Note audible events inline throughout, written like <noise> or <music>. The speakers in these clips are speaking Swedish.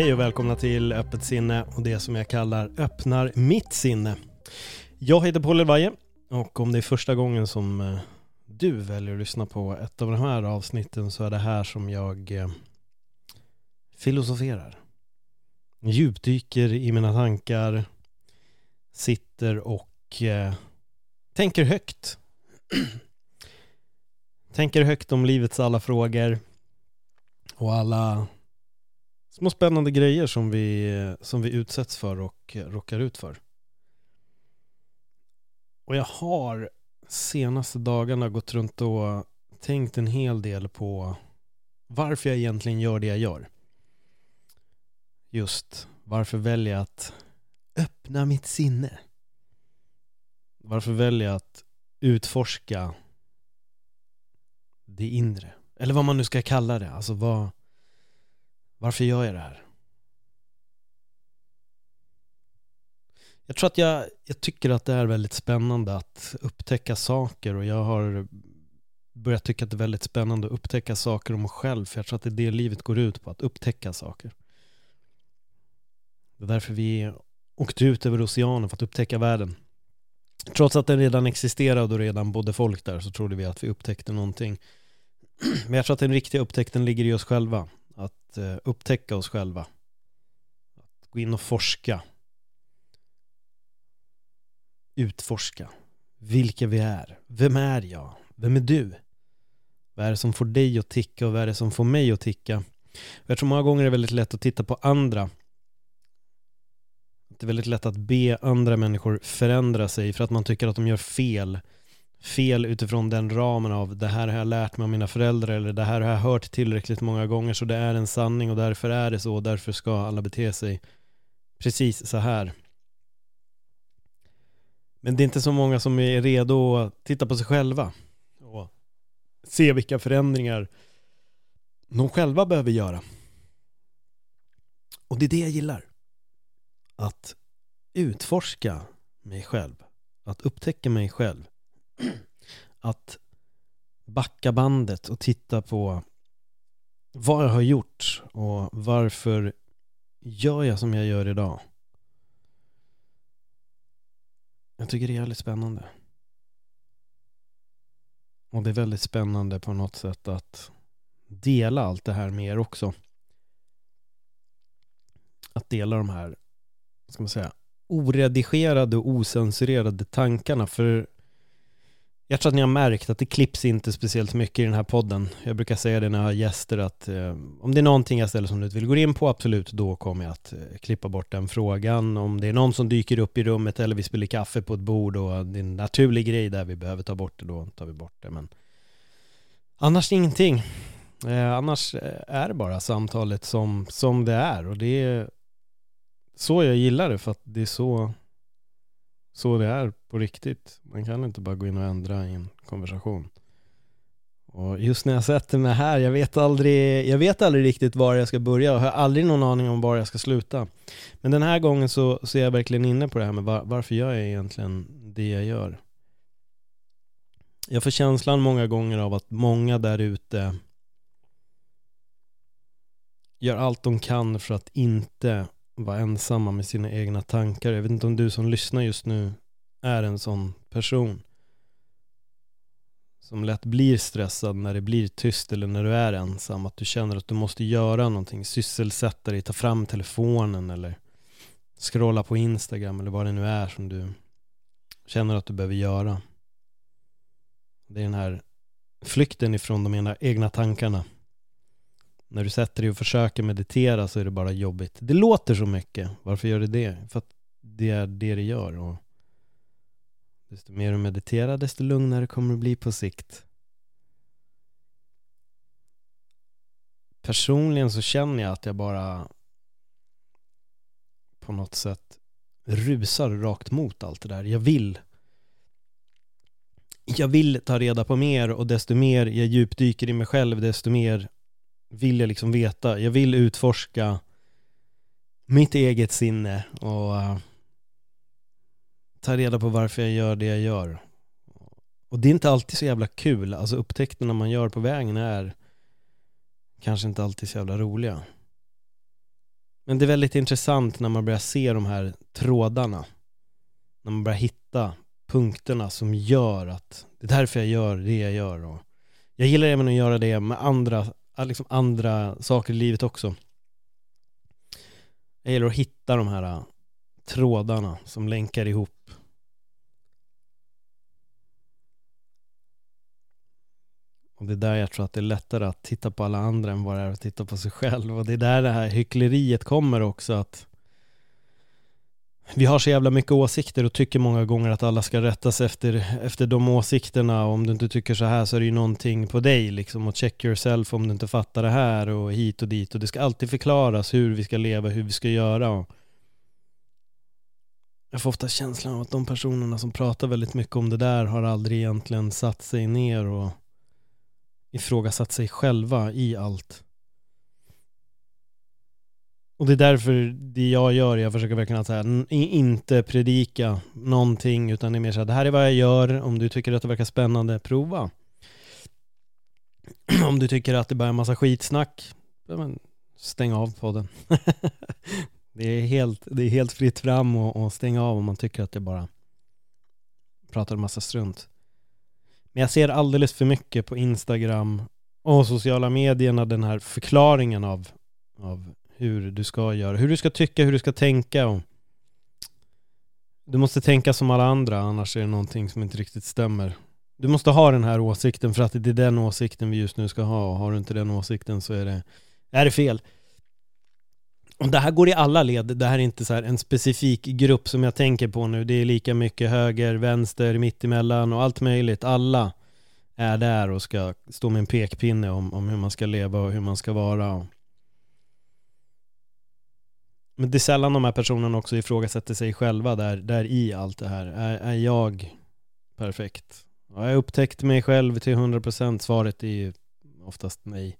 Hej och välkomna till Öppet sinne och det som jag kallar Öppnar mitt sinne. Jag heter Paul Elvaje och om det är första gången som eh, du väljer att lyssna på ett av de här avsnitten så är det här som jag eh, filosoferar. Djupdyker i mina tankar, sitter och eh, tänker högt. <clears throat> tänker högt om livets alla frågor och alla små spännande grejer som vi, som vi utsätts för och råkar ut för. Och jag har senaste dagarna gått runt och tänkt en hel del på varför jag egentligen gör det jag gör. Just varför väljer jag att öppna mitt sinne? Varför väljer jag att utforska det inre? Eller vad man nu ska kalla det. Alltså vad, varför gör jag det här? Jag tror att jag, jag tycker att det är väldigt spännande att upptäcka saker och jag har börjat tycka att det är väldigt spännande att upptäcka saker om mig själv för jag tror att det är det livet går ut på, att upptäcka saker. Det är därför vi åkte ut över oceanen för att upptäcka världen. Trots att den redan existerade och redan bodde folk där så trodde vi att vi upptäckte någonting. <clears throat> Men jag tror att den riktiga upptäckten ligger i oss själva att eh, upptäcka oss själva. Att gå in och forska. Utforska. Vilka vi är. Vem är jag? Vem är du? Vad är det som får dig att ticka och vad är det som får mig att ticka? Jag tror många gånger är det väldigt lätt att titta på andra. Det är väldigt lätt att be andra människor förändra sig för att man tycker att de gör fel fel utifrån den ramen av det här har jag lärt mig av mina föräldrar eller det här har jag hört tillräckligt många gånger så det är en sanning och därför är det så och därför ska alla bete sig precis så här. Men det är inte så många som är redo att titta på sig själva och se vilka förändringar de själva behöver göra. Och det är det jag gillar. Att utforska mig själv. Att upptäcka mig själv <clears throat> att backa bandet och titta på vad jag har gjort och varför gör jag som jag gör idag. Jag tycker det är väldigt spännande. Och det är väldigt spännande på något sätt att dela allt det här med er också. Att dela de här, ska man säga, oredigerade och osensurerade tankarna. För jag tror att ni har märkt att det klipps inte speciellt mycket i den här podden. Jag brukar säga det när jag har gäster att eh, om det är någonting jag ställer som du inte vill gå in på, absolut, då kommer jag att eh, klippa bort den frågan. Om det är någon som dyker upp i rummet eller vi spiller kaffe på ett bord och det är en naturlig grej där vi behöver ta bort det, då tar vi bort det. Men annars ingenting. Eh, annars eh, är det bara samtalet som, som det är och det är så jag gillar det för att det är så så det är på riktigt. Man kan inte bara gå in och ändra i en konversation. Och just när jag sätter mig här, jag vet aldrig, jag vet aldrig riktigt var jag ska börja och har aldrig någon aning om var jag ska sluta. Men den här gången så, så är jag verkligen inne på det här med var, varför gör jag egentligen det jag gör? Jag får känslan många gånger av att många där ute gör allt de kan för att inte vara ensamma med sina egna tankar. Jag vet inte om du som lyssnar just nu är en sån person som lätt blir stressad när det blir tyst eller när du är ensam. Att du känner att du måste göra någonting, sysselsätta dig, ta fram telefonen eller scrolla på Instagram eller vad det nu är som du känner att du behöver göra. Det är den här flykten ifrån de egna tankarna när du sätter dig och försöker meditera så är det bara jobbigt. Det låter så mycket. Varför gör det det? För att det är det det gör. Och desto mer du mediterar, desto lugnare kommer det bli på sikt. Personligen så känner jag att jag bara på något sätt rusar rakt mot allt det där. Jag vill jag vill ta reda på mer och desto mer jag djupdyker i mig själv desto mer vill jag liksom veta. Jag vill utforska mitt eget sinne och uh, ta reda på varför jag gör det jag gör. Och det är inte alltid så jävla kul. Alltså upptäckterna man gör på vägen är kanske inte alltid så jävla roliga. Men det är väldigt intressant när man börjar se de här trådarna. När man börjar hitta punkterna som gör att det är därför jag gör det jag gör. Och jag gillar även att göra det med andra, Eh, liksom andra saker i livet också. Jag gillar att hitta de här eh, trådarna som länkar ihop. Och det är där jag tror att det är lättare att titta på alla andra än vad det är att titta på sig själv. Och det är där det här hyckleriet kommer också att vi har så jävla mycket åsikter och tycker många gånger att alla ska rätta sig efter, efter de åsikterna. Om du inte tycker så här så är det ju någonting på dig liksom. Och check yourself om du inte fattar det här och hit och dit. Och det ska alltid förklaras hur vi ska leva, hur vi ska göra. Jag får ofta känslan av att de personerna som pratar väldigt mycket om det där har aldrig egentligen satt sig ner och ifrågasatt sig själva i allt. Och det är därför det jag gör, jag försöker verkligen att säga, inte predika någonting utan det är mer så här, det här är vad jag gör, om du tycker att det verkar spännande, prova. <clears throat> om du tycker att det bara är en massa skitsnack, stäng av podden. <laughs> det, är helt, det är helt fritt fram och, stänga av om man tycker att det bara pratar en massa strunt. Men jag ser alldeles för mycket på Instagram och sociala medierna den här förklaringen av, av hur du ska göra, hur du ska tycka, hur du ska tänka. Och du måste tänka som alla andra, annars är det någonting som inte riktigt stämmer. Du måste ha den här åsikten för att det är den åsikten vi just nu ska ha och har du inte den åsikten så är det, är det fel. Och det här går i alla led, det här är inte så en specifik grupp som jag tänker på nu. Det är lika mycket höger, vänster, mittemellan och allt möjligt. Alla är där och ska stå med en pekpinne om, om hur man ska leva och hur man ska vara. Men det är sällan de här personerna också ifrågasätter sig själva där, där i allt det här. Är, är jag perfekt? Har jag upptäckt mig själv till 100%? Svaret är ju oftast nej.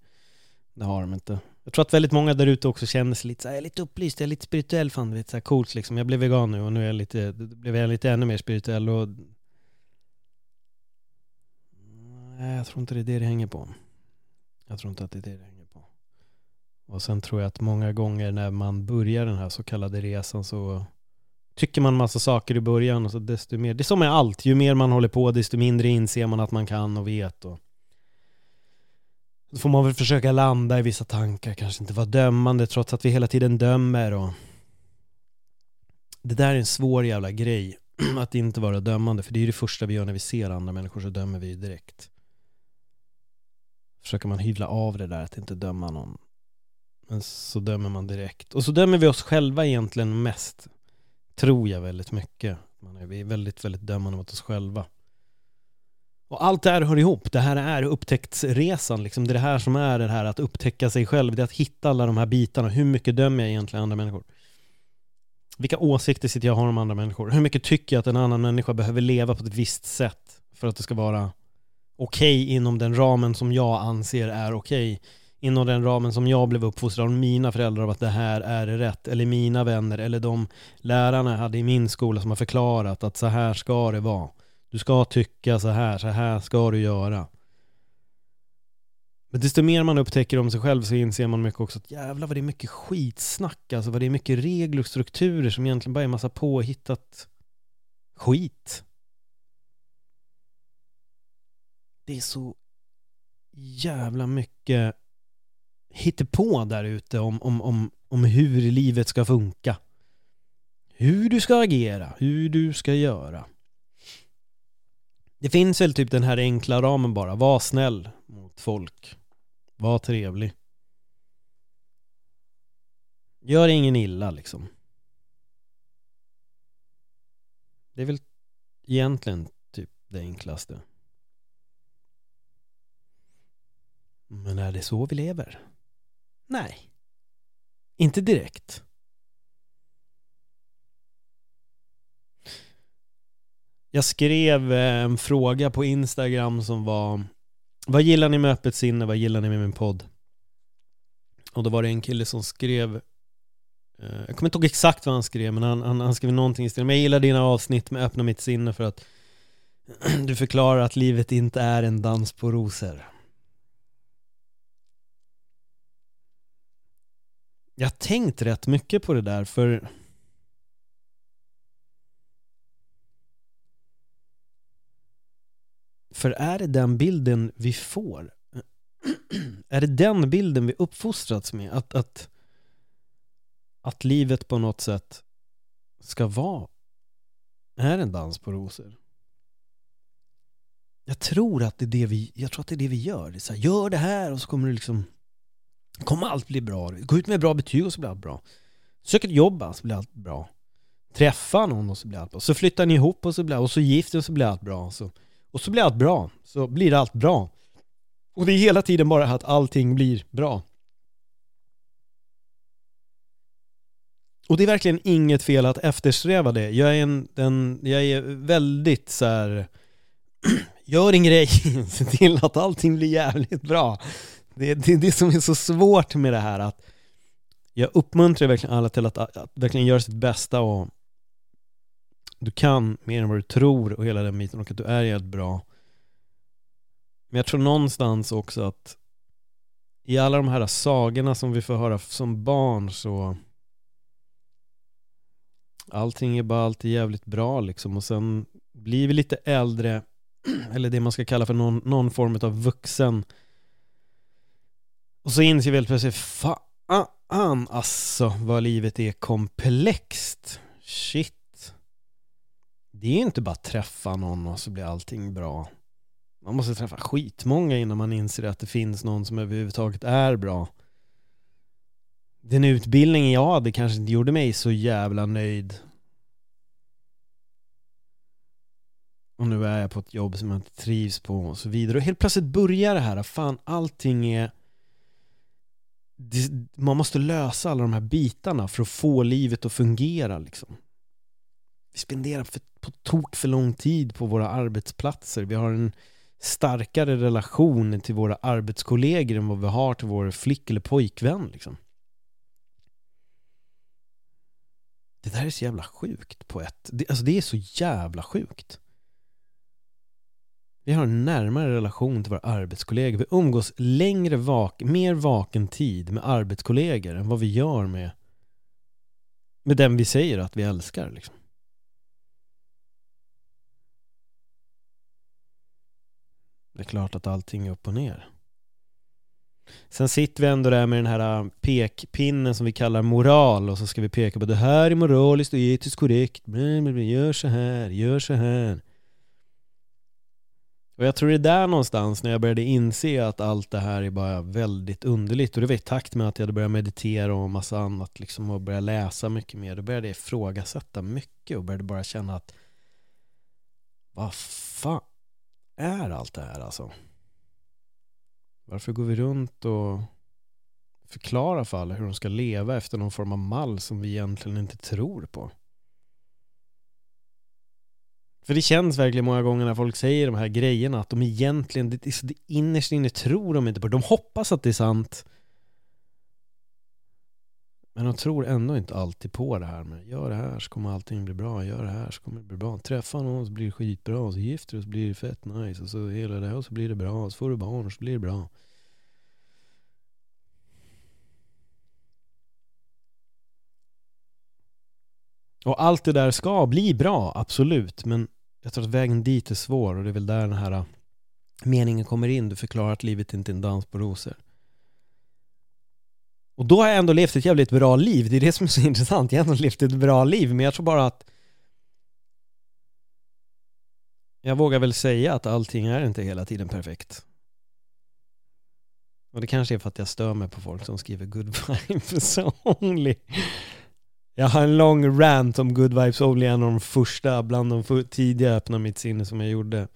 Det har de inte. Jag tror att väldigt många där ute också känner sig lite så här, jag är lite upplyst, jag är lite spirituell, fan lite så här coolt liksom. Jag blev vegan nu och nu är jag lite, blev jag lite ännu mer spirituell och Nej, jag tror inte det är det det hänger på. Jag tror inte att det är det och sen tror jag att många gånger när man börjar den här så kallade resan så tycker man massa saker i början och så desto mer, det är som med allt, ju mer man håller på desto mindre inser man att man kan och vet och då får man väl försöka landa i vissa tankar, kanske inte vara dömande trots att vi hela tiden dömer och det där är en svår jävla grej <clears throat> att inte vara dömande för det är ju det första vi gör när vi ser andra människor så dömer vi direkt. Försöker man hyvla av det där att inte döma någon men så dömer man direkt. Och så dömer vi oss själva egentligen mest. Tror jag väldigt mycket. Man är, vi är väldigt, väldigt dömande mot oss själva. Och allt det här hör ihop. Det här är upptäcktsresan. Liksom. Det är det här som är det här att upptäcka sig själv. Det är att hitta alla de här bitarna. Hur mycket dömer jag egentligen andra människor? Vilka åsikter sitter jag har om andra människor? Hur mycket tycker jag att en annan människa behöver leva på ett visst sätt för att det ska vara okej okay inom den ramen som jag anser är okej? Okay? Inom den ramen som jag blev uppfostrad av mina föräldrar av att det här är rätt, eller mina vänner, eller de lärarna jag hade i min skola som har förklarat att så här ska det vara. Du ska tycka så här, så här ska du göra. Men desto mer man upptäcker om sig själv så inser man mycket också att jävlar vad det är mycket skitsnack, alltså vad det är mycket regler och strukturer som egentligen bara är massa påhittat skit. Det är så jävla mycket på där ute om, om, om, om hur livet ska funka. Hur du ska agera, hur du ska göra. Det finns väl typ den här enkla ramen bara. Var snäll mot folk. Var trevlig. Gör ingen illa liksom. Det är väl egentligen typ det enklaste. Men är det så vi lever? Nej. Inte direkt. Jag skrev eh, en fråga på Instagram som var Vad gillar ni med öppet sinne? Vad gillar ni med min podd? Och då var det en kille som skrev eh, Jag kommer inte ihåg exakt vad han skrev men han, han, han skrev någonting i stil Men jag gillar dina avsnitt med öppna mitt sinne för att <clears throat> Du förklarar att livet inte är en dans på rosor Jag har tänkt rätt mycket på det där för För är det den bilden vi får? <clears throat> är det den bilden vi uppfostrats med? Att, att, att livet på något sätt ska vara är en dans på rosor? Jag tror att det är det vi, jag tror att det är det vi gör. Det är så här, gör det här och så kommer det liksom kommer allt bli bra. Gå ut med bra betyg och så blir allt bra. Sök ett jobb så blir allt bra. Träffa någon och så blir allt bra. Så flyttar ni ihop och så blir och så gifter och så blir allt bra. Så, och så blir allt bra. Så blir allt bra. Och det är hela tiden bara att allting blir bra. Och det är verkligen inget fel att eftersträva det. Jag är, en, den, jag är väldigt så här, <clears throat> gör en grej, <laughs> se till att allting blir jävligt bra. Det är det, det som är så svårt med det här att jag uppmuntrar verkligen alla till att, att, att verkligen göra sitt bästa och du kan mer än vad du tror och hela den biten och att du är helt bra. Men jag tror någonstans också att i alla de här sagorna som vi får höra som barn så allting är bara alltid jävligt bra liksom och sen blir vi lite äldre <clears throat> eller det man ska kalla för någon, någon form av vuxen och så inser vi helt plötsligt, fan alltså vad livet är komplext. Shit. Det är ju inte bara att träffa någon och så blir allting bra. Man måste träffa skitmånga innan man inser att det finns någon som överhuvudtaget är bra. Den utbildningen jag hade kanske inte gjorde mig så jävla nöjd. Och nu är jag på ett jobb som jag inte trivs på och så vidare. Och helt plötsligt börjar det här, fan allting är man måste lösa alla de här bitarna för att få livet att fungera liksom. Vi spenderar för, på tok för lång tid på våra arbetsplatser. Vi har en starkare relation till våra arbetskollegor än vad vi har till vår flick eller pojkvän liksom. Det där är så jävla sjukt på ett... Det, alltså det är så jävla sjukt. Vi har en närmare relation till våra arbetskollegor. Vi umgås längre, vak mer vaken tid med arbetskollegor än vad vi gör med, med den vi säger att vi älskar. Liksom. Det är klart att allting är upp och ner. Sen sitter vi ändå där med den här äh, pekpinnen som vi kallar moral och så ska vi peka på det här är moraliskt och etiskt korrekt. Gör så här, gör så här. Och jag tror det är där någonstans när jag började inse att allt det här är bara väldigt underligt. Och det var i takt med att jag hade börjat meditera och massa annat liksom och började läsa mycket mer. Då började jag ifrågasätta mycket och började bara känna att vad fan är allt det här alltså? Varför går vi runt och förklarar för alla hur de ska leva efter någon form av mall som vi egentligen inte tror på? För det känns verkligen många gånger när folk säger de här grejerna att de egentligen, det, det, innerst inne tror de inte på det. De hoppas att det är sant. Men de tror ändå inte alltid på det här med gör det här så kommer allting bli bra, gör det här så kommer det bli bra. Träffa någon så blir det skitbra, och så gifter du så blir det fett nice och så hela det här och så blir det bra, och så får du barn och så blir det bra. Och allt det där ska bli bra, absolut, men jag tror att vägen dit är svår och det är väl där den här äh, meningen kommer in. Du förklarar att livet inte är en dans på rosor. Och då har jag ändå levt ett jävligt bra liv. Det är det som är så <laughs> intressant. Jag har ändå levt ett bra liv, men jag tror bara att jag vågar väl säga att allting är inte hela tiden perfekt. Och det kanske är för att jag stör mig på folk som skriver good <laughs> vibes only. Jag har en lång rant om Good Vibes Only, en av de första, bland de tidiga öppna mitt sinne som jag gjorde.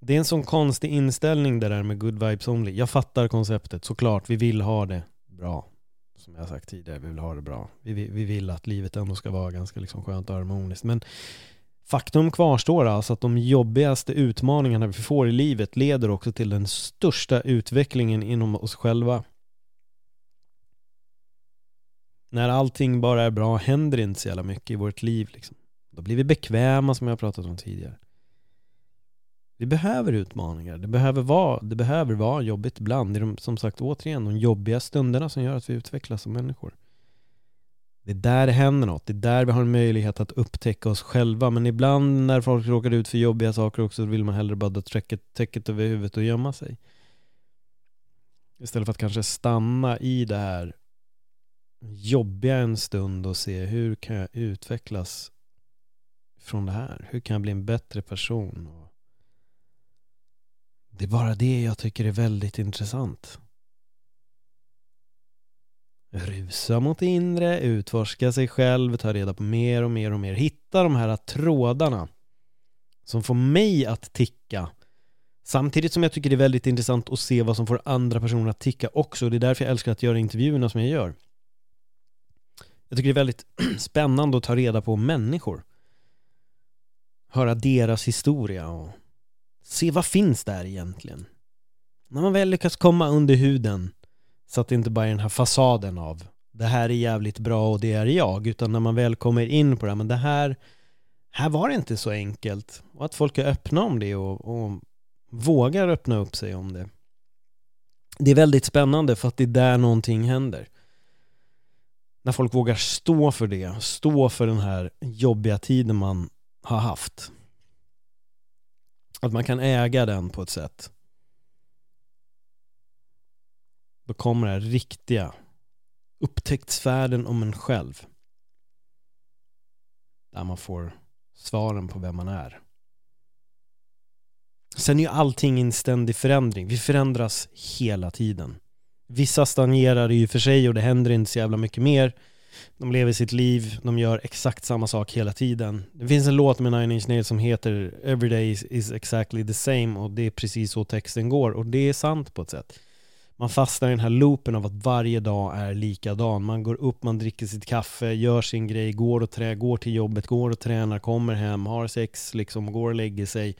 Det är en sån konstig inställning det där med Good Vibes Only. Jag fattar konceptet, såklart. Vi vill ha det bra. Som jag har sagt tidigare, vi vill ha det bra. Vi, vi, vi vill att livet ändå ska vara ganska liksom skönt och harmoniskt. Men faktum kvarstår alltså att de jobbigaste utmaningarna vi får i livet leder också till den största utvecklingen inom oss själva. När allting bara är bra händer det inte så jävla mycket i vårt liv. Liksom. Då blir vi bekväma som jag har pratat om tidigare. Vi behöver utmaningar. Det behöver vara, det behöver vara jobbigt ibland. Det är de, som sagt återigen de jobbiga stunderna som gör att vi utvecklas som människor. Det är där det händer något. Det är där vi har en möjlighet att upptäcka oss själva. Men ibland när folk råkar ut för jobbiga saker också vill man hellre bara dra täcket, täcket över huvudet och gömma sig. Istället för att kanske stanna i det här jobbiga en stund och se hur kan jag utvecklas från det här? Hur kan jag bli en bättre person? Det är bara det jag tycker är väldigt intressant. Rusa mot det inre, utforska sig själv, ta reda på mer och mer och mer. Hitta de här trådarna som får mig att ticka. Samtidigt som jag tycker det är väldigt intressant att se vad som får andra personer att ticka också. Det är därför jag älskar att göra intervjuerna som jag gör. Jag tycker det är väldigt <clears throat> spännande att ta reda på människor. Höra deras historia och se vad finns där egentligen. När man väl lyckas komma under huden så att det inte bara är den här fasaden av det här är jävligt bra och det är jag utan när man väl kommer in på det här, men det här här var det inte så enkelt och att folk är öppna om det och, och vågar öppna upp sig om det. Det är väldigt spännande för att det är där någonting händer. När folk vågar stå för det, stå för den här jobbiga tiden man har haft. Att man kan äga den på ett sätt. Då kommer det här riktiga upptäcktsfärden om en själv. Där man får svaren på vem man är. Sen är ju allting i en ständig förändring. Vi förändras hela tiden. Vissa stagnerar i och för sig och det händer inte så jävla mycket mer. De lever sitt liv, de gör exakt samma sak hela tiden. Det finns en låt med Nine Inch Nails som heter Every day is, is exactly the same och det är precis så texten går och det är sant på ett sätt. Man fastnar i den här loopen av att varje dag är likadan. Man går upp, man dricker sitt kaffe, gör sin grej, går och trä, går till jobbet, går och tränar, kommer hem, har sex, liksom går och lägger sig.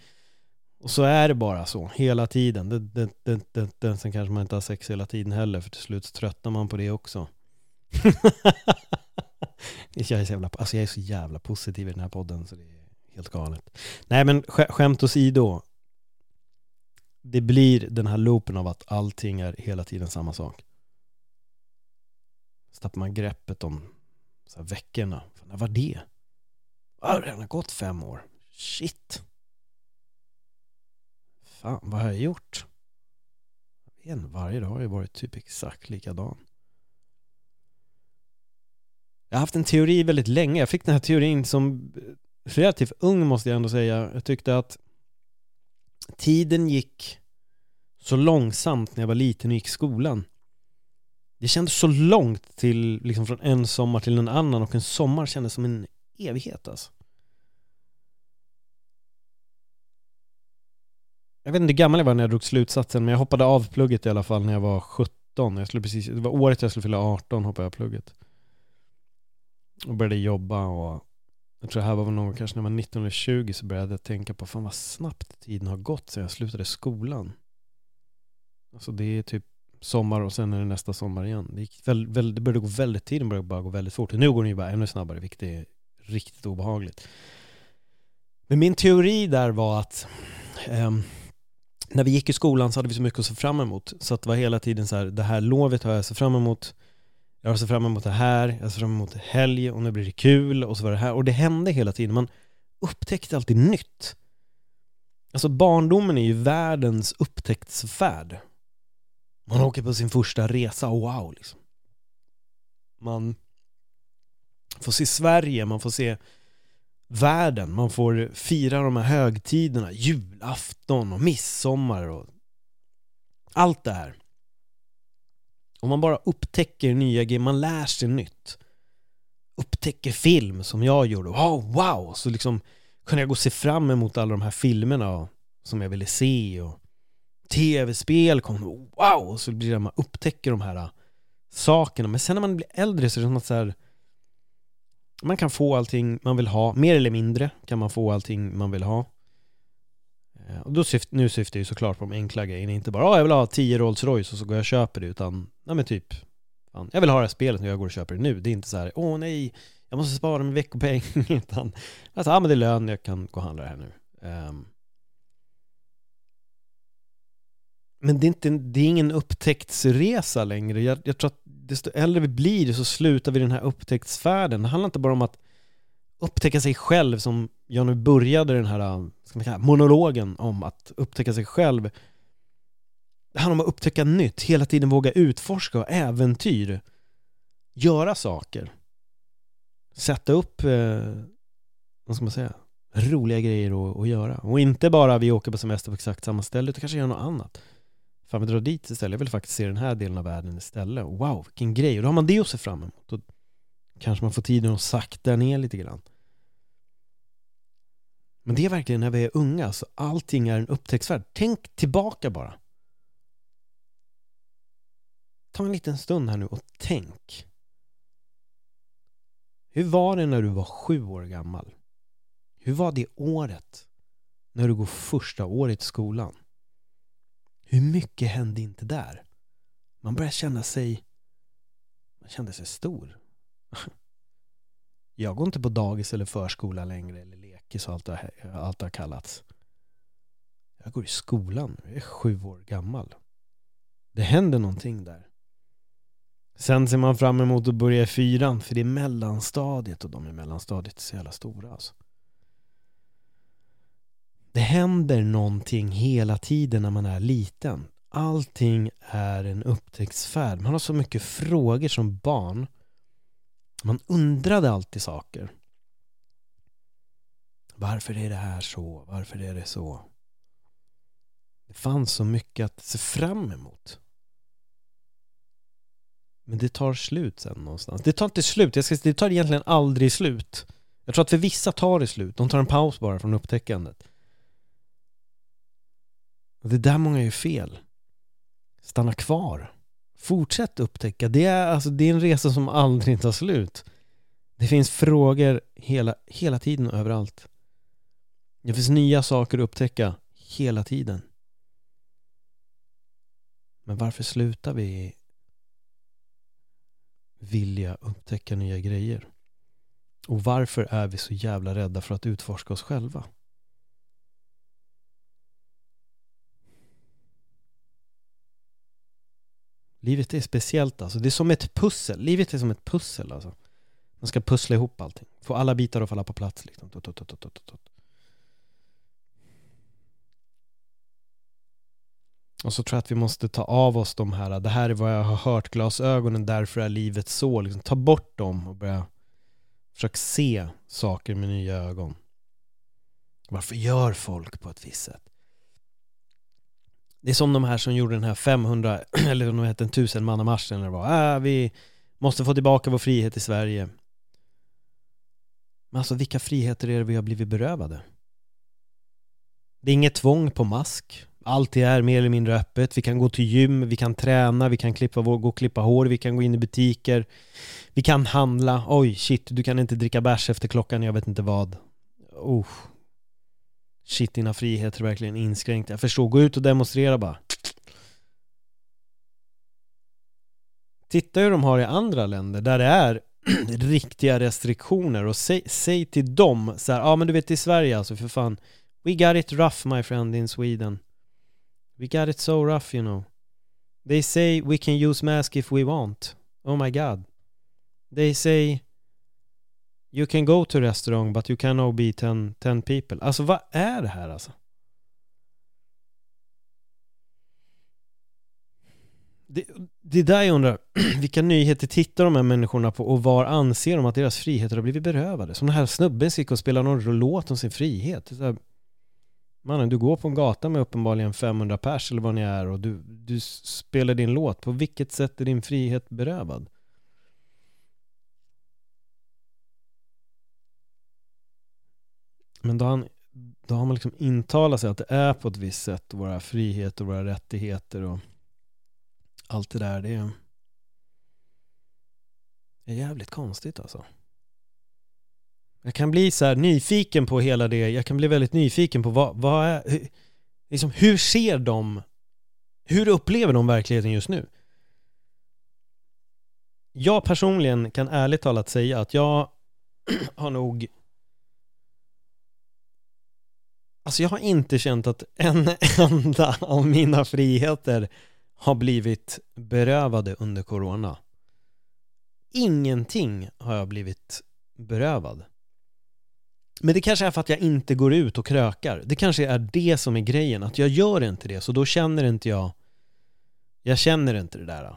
Och så är det bara så, hela tiden. Det, det, det, det, det. Sen kanske man inte har sex hela tiden heller, för till slut tröttnar man på det också. <laughs> jag, är så jävla, alltså jag är så jävla positiv i den här podden så det är helt galet. Nej men skämt åsido. Det blir den här loopen av att allting är hela tiden samma sak. Så tappar man greppet om så här, veckorna. När var det? Ah, det har redan gått fem år. Shit. Fan, vad har jag gjort? Jag vet varje dag har ju varit typ exakt likadan. Jag har haft en teori väldigt länge. Jag fick den här teorin som relativt ung måste jag ändå säga. Jag tyckte att tiden gick så långsamt när jag var liten och gick i skolan. Det kändes så långt till, liksom från en sommar till en annan och en sommar kändes som en evighet alltså. Jag vet inte hur gammal jag var när jag drog slutsatsen men jag hoppade av plugget i alla fall när jag var 17. Jag skulle precis, det var året jag skulle fylla 18 hoppade jag av plugget och började jobba och jag tror det här var nog kanske när jag var 19 eller 20 så började jag tänka på fan vad snabbt tiden har gått sedan jag slutade skolan. Alltså det är typ sommar och sen är det nästa sommar igen. Det, gick väl, väl, det började gå väldigt, tiden började bara gå väldigt fort. Nu går den ju bara ännu snabbare, vilket är riktigt obehagligt. Men min teori där var att um, när vi gick i skolan så hade vi så mycket att se fram emot. Så att det var hela tiden så här, det här lovet har jag sett fram emot jag har sett fram emot det här, jag ser fram emot helg och nu blir det kul och så var det här. Och det hände hela tiden. Man upptäckte alltid nytt. Alltså barndomen är ju världens upptäcktsfärd. Man åker på sin första resa, wow liksom. Man får se Sverige, man får se världen, man får fira de här högtiderna, julafton och midsommar och allt det här. Om man bara upptäcker nya grejer, man lär sig nytt. upptäcker film som jag gjorde. wow, wow! Så liksom kunde jag gå och se fram emot alla de här filmerna som jag ville se och tv-spel kom. Wow! Och så blir det man upptäcker de här äh, sakerna. Men sen när man blir äldre så är det som att så här, man kan få allting man vill ha, mer eller mindre kan man få allting man vill ha. Eh, och då syft, nu syftar jag ju såklart på de enkla grejerna, inte bara oh, jag vill ha 10 Rolls Royce och så går jag och köper det, utan nej men typ fan, jag vill ha det här spelet och jag går och köper det nu. Det är inte så här, åh nej, jag måste spara min veckopeng, <laughs> utan alltså, ja men det är lön, jag kan gå och handla det här nu. Um, men det är, inte, det är ingen upptäcktsresa längre. Jag, jag tror att desto äldre vi blir så slutar vi den här upptäcktsfärden. Det handlar inte bara om att upptäcka sig själv som jag nu började den här ska man kalla, monologen om att upptäcka sig själv. Det handlar om att upptäcka nytt, hela tiden våga utforska och äventyr. Göra saker. Sätta upp, eh, vad ska man säga, roliga grejer att, att göra. Och inte bara vi åker på semester på exakt samma ställe, utan kanske göra något annat. Fan vi drar dit istället, jag vill faktiskt se den här delen av världen istället. Wow, vilken grej! Och då har man det att se fram emot. Då kanske man får tiden att sakta ner lite grann. Men det är verkligen när vi är unga, så allting är en upptäcktsfärd. Tänk tillbaka bara. Ta en liten stund här nu och tänk. Hur var det när du var sju år gammal? Hur var det året när du går första året i skolan? Hur mycket hände inte där? Man börjar känna sig... Man kände sig stor. <laughs> Jag går inte på dagis eller förskola längre eller lekis och allt det, allt det har kallats. Jag går i skolan. Jag är sju år gammal. Det händer någonting där. Sen ser man fram emot att börja i fyran för det är mellanstadiet och de i mellanstadiet är så jävla stora alltså. Det händer någonting hela tiden när man är liten. Allting är en upptäcktsfärd. Man har så mycket frågor som barn. Man undrade alltid saker. Varför är det här så? Varför är det så? Det fanns så mycket att se fram emot. Men det tar slut sen någonstans. Det tar inte slut. Jag ska, det tar egentligen aldrig slut. Jag tror att för vissa tar det slut. De tar en paus bara från upptäckandet. Och det är där många gör fel. Stanna kvar. Fortsätt upptäcka. Det är, alltså, det är en resa som aldrig tar slut. Det finns frågor hela, hela tiden och överallt. Det finns nya saker att upptäcka hela tiden. Men varför slutar vi vilja upptäcka nya grejer? Och varför är vi så jävla rädda för att utforska oss själva? Livet är speciellt alltså. Det är som ett pussel. Livet är som ett pussel alltså. Man ska pussla ihop allting. Få alla bitar att falla på plats liksom. Tot, tot, tot, tot, tot. Och så tror jag att vi måste ta av oss de här, det här är vad jag har hört, glasögonen, därför är livet så. Liksom, ta bort dem och börja försöka se saker med nya ögon. Varför gör folk på ett visst sätt? Det är som de här som gjorde den här 500, <clears throat> eller de hette en tusenmannamarschen eller vad. Äh, ah, vi måste få tillbaka vår frihet i Sverige. Men alltså vilka friheter är det vi har blivit berövade? Det är inget tvång på mask. Allt är mer eller mindre öppet. Vi kan gå till gym, vi kan träna, vi kan klippa, gå och klippa hår, vi kan gå in i butiker. Vi kan handla. Oj, shit, du kan inte dricka bärs efter klockan, jag vet inte vad. Oh, shit dina friheter är verkligen inskränkta. Jag förstår, gå ut och demonstrera bara. Titta hur de har i andra länder där det är <clears throat> riktiga restriktioner. Och säg, säg till dem så här, ja ah, men du vet i Sverige alltså för fan. We got it rough my friend in Sweden. We got it so rough you know. They say we can use mask if we want. Oh my god. They say You can go to restaurang but you cannot be 10 people. Alltså vad är det här alltså? Det, det är där jag undrar, <clears throat> vilka nyheter tittar de här människorna på och var anser de att deras friheter har blivit berövade? Som den här snubben som gick och spelade någon låt om sin frihet. Här, mannen, du går på en gata med uppenbarligen 500 pers eller vad ni är och du, du spelar din låt. På vilket sätt är din frihet berövad? Men då har, han, då har man liksom intalat sig att det är på ett visst sätt, våra friheter och våra rättigheter och allt det där. Det är, är jävligt konstigt alltså. Jag kan bli så här nyfiken på hela det, jag kan bli väldigt nyfiken på vad, vad är, hur, liksom, hur ser de, hur upplever de verkligheten just nu? Jag personligen kan ärligt talat säga att jag <clears throat> har nog Alltså jag har inte känt att en <laughs> enda av mina friheter har blivit berövade under corona. Ingenting har jag blivit berövad. Men det kanske är för att jag inte går ut och krökar. Det kanske är det som är grejen, att jag gör inte det, så då känner inte jag Jag känner inte det där.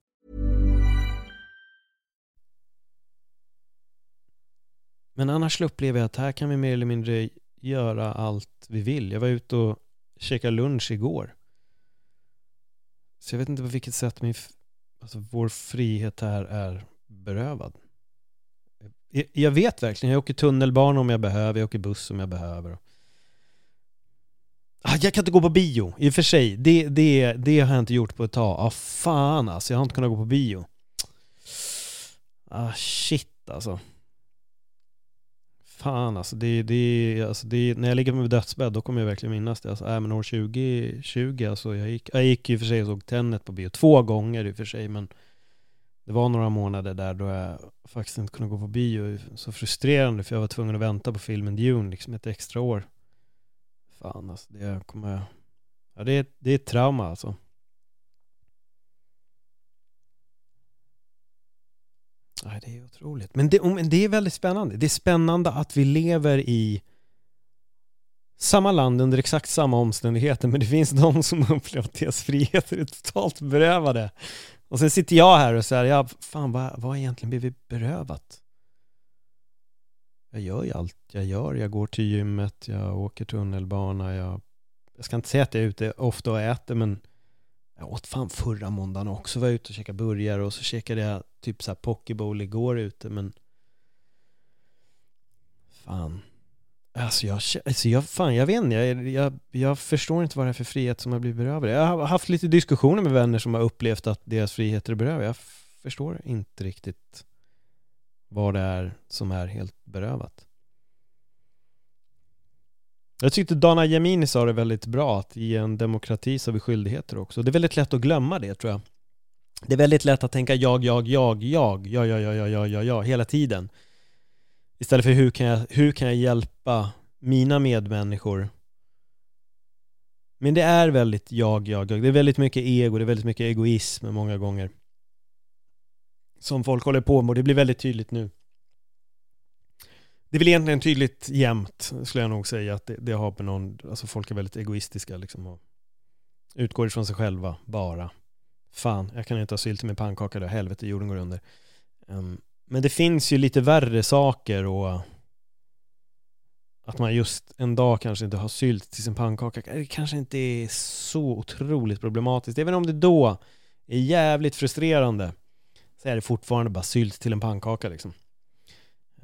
Men annars upplever jag att här kan vi mer eller mindre göra allt vi vill. Jag var ute och käkade lunch igår. Så jag vet inte på vilket sätt min, alltså vår frihet här är berövad. Jag, vet verkligen, jag åker tunnelbana om jag behöver, jag åker buss om jag behöver. Ah, jag kan inte gå på bio, i och för sig. Det, det, det har jag inte gjort på ett tag. Ah, fan alltså, jag har inte kunnat gå på bio. Ah, shit alltså. Fan alltså, det, det, alltså det, när jag ligger på min dödsbädd då kommer jag verkligen minnas det. Alltså, äh, men år 2020, alltså, jag, gick, jag gick i och för sig och såg Tenet på bio. Två gånger i och för sig, men det var några månader där då jag faktiskt inte kunde gå på bio. Så frustrerande för jag var tvungen att vänta på filmen Dune liksom ett extra år. Fan alltså, det kommer... Ja, det, är, det är ett trauma alltså. Nej, det är otroligt. Men det, men det är väldigt spännande. Det är spännande att vi lever i samma land under exakt samma omständigheter men det finns de som upplever att deras friheter är totalt berövade. Och sen sitter jag här och säger, ja, fan vad, vad egentligen blivit berövat? Jag gör ju allt jag gör. Jag går till gymmet, jag åker tunnelbana, jag, jag ska inte säga att jag är ute ofta och äter men jag åt fan förra måndagen också, var jag ute och käkade burgare och så käkade jag typ såhär pokeball igår ute men Fan Alltså jag, alltså jag, fan jag vet inte, jag, jag, jag förstår inte vad det är för frihet som har blivit berövad. Jag har haft lite diskussioner med vänner som har upplevt att deras friheter är berövade. Jag förstår inte riktigt vad det är som är helt berövat. Jag tyckte Dana Jemini sa det väldigt bra, att i en demokrati så har vi skyldigheter också. Det är väldigt lätt att glömma det tror jag. Det är väldigt lätt att tänka jag, jag, jag, jag, ja, ja, ja, ja, ja, ja, ja, hela tiden. Istället för hur kan jag, hur kan jag hjälpa mina medmänniskor? Men det är väldigt jag, jag, jag. Det är väldigt mycket ego, det är väldigt mycket egoism många gånger. Som folk håller på med och det blir väldigt tydligt nu. Det är väl egentligen tydligt jämt, skulle jag nog säga, att det, det har med någon, alltså folk är väldigt egoistiska liksom och utgår ifrån sig själva, bara. Fan, jag kan inte ha sylt i min pannkaka då, helvete, jorden går under. Um, men det finns ju lite värre saker och att man just en dag kanske inte har sylt till sin pannkaka, det kanske inte är så otroligt problematiskt. Även om det då är jävligt frustrerande så är det fortfarande bara sylt till en pannkaka liksom.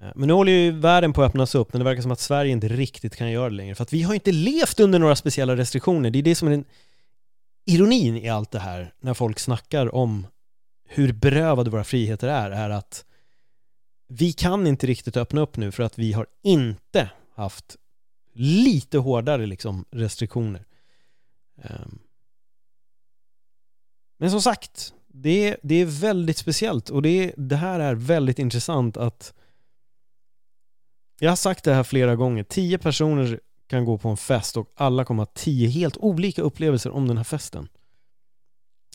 Ehm, men nu håller ju världen på att öppnas upp, men det verkar som att Sverige inte riktigt kan göra det längre. För att vi har inte levt under några speciella restriktioner. Det är det som är den ironin i allt det här, när folk snackar om hur berövade våra friheter är, är att vi kan inte riktigt öppna upp nu för att vi har inte haft lite hårdare liksom restriktioner. Ehm. Men som sagt, det, det är väldigt speciellt och det, det här är väldigt intressant att jag har sagt det här flera gånger, tio personer kan gå på en fest och alla kommer ha tio helt olika upplevelser om den här festen.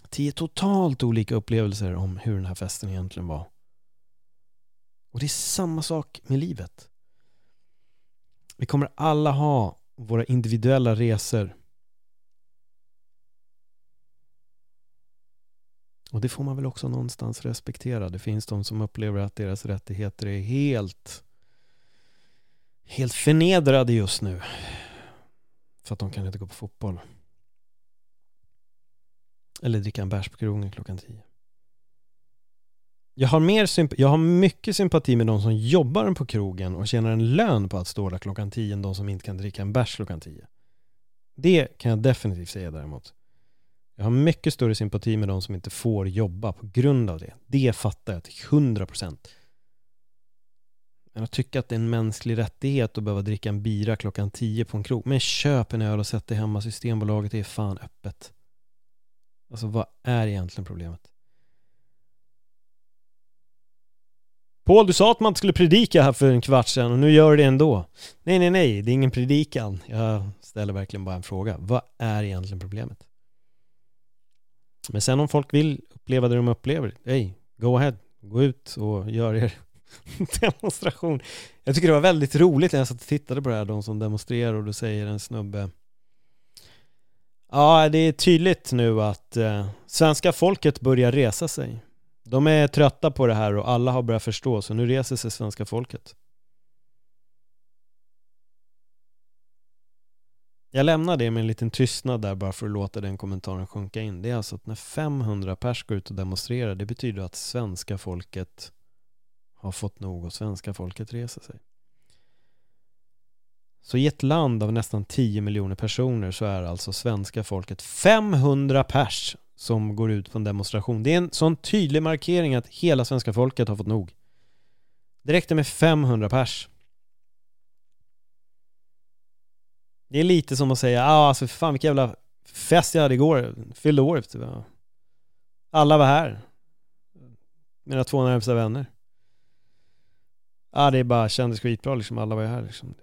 Tio totalt olika upplevelser om hur den här festen egentligen var. Och det är samma sak med livet. Vi kommer alla ha våra individuella resor. Och det får man väl också någonstans respektera. Det finns de som upplever att deras rättigheter är helt helt förnedrade just nu. För att de kan inte gå på fotboll. Eller dricka en bärs på krogen klockan tio. Jag har, mer symp- jag har mycket sympati med de som jobbar på krogen och tjänar en lön på att stå där klockan tio än de som inte kan dricka en bärs klockan tio. Det kan jag definitivt säga däremot. Jag har mycket större sympati med de som inte får jobba på grund av det. Det fattar jag till 100 procent. Men att tycka att det är en mänsklig rättighet att behöva dricka en bira klockan tio på en krog. Men köp en öl och sätt dig hemma. Systembolaget är fan öppet. Alltså vad är egentligen problemet? Paul, du sa att man inte skulle predika här för en kvart sedan och nu gör du det ändå. Nej, nej, nej, det är ingen predikan. Jag ställer verkligen bara en fråga. Vad är egentligen problemet? Men sen om folk vill uppleva det de upplever, hej, go ahead. Gå ut och gör er <laughs> demonstration. Jag tycker det var väldigt roligt när jag satt och tittade på det här, de som demonstrerar och då säger en snubbe Ja, det är tydligt nu att eh, svenska folket börjar resa sig. De är trötta på det här och alla har börjat förstå, så nu reser sig svenska folket. Jag lämnar det med en liten tystnad där bara för att låta den kommentaren sjunka in. Det är alltså att när 500 pers går ut och demonstrerar, det betyder att svenska folket har fått nog och svenska folket reser sig. Så i ett land av nästan 10 miljoner personer så är alltså svenska folket 500 pers som går ut på en demonstration. Det är en sån tydlig markering att hela svenska folket har fått nog. Det räckte med 500 pers. Det är lite som att säga, ja ah, alltså fan vilken jävla fest jag hade igår, fyllde år typ. Alla var här. Mina två närmsta vänner. Ja, det är bara kändes skitbra liksom. Alla var ju här liksom.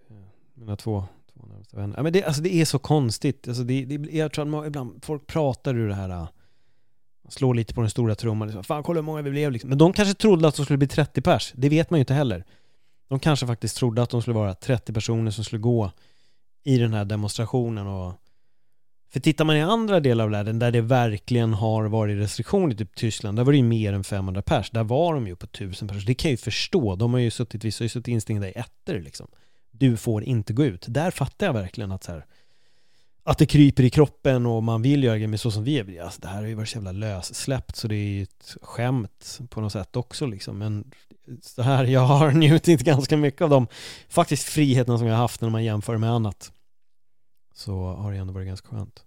Mina två, två närmaste vänner. Ja, men det, alltså, det är så konstigt. Alltså, det, det, jag tror att ibland folk pratar ur det här äh, slår lite på den stora trumman. Liksom. Fan, kolla hur många vi blev liksom. Men de kanske trodde att de skulle bli 30 pers. Det vet man ju inte heller. De kanske faktiskt trodde att de skulle vara 30 personer som skulle gå i den här demonstrationen och för tittar man i andra delar av världen där det verkligen har varit restriktioner, typ Tyskland, där var det ju mer än 500 pers. Där var de ju på 1000 pers. Det kan jag ju förstå. De har ju suttit, vissa har ju suttit instängda i ettor liksom. Du får inte gå ut. Där fattar jag verkligen att så här, att det kryper i kroppen och man vill göra grejer, men så som vi är, alltså det här har ju varit så jävla lössläppt så det är ju ett skämt på något sätt också liksom. Men så här, jag har <laughs> njutit ganska mycket av de faktiskt friheterna som jag har haft när man jämför med annat så har det ändå varit ganska skönt.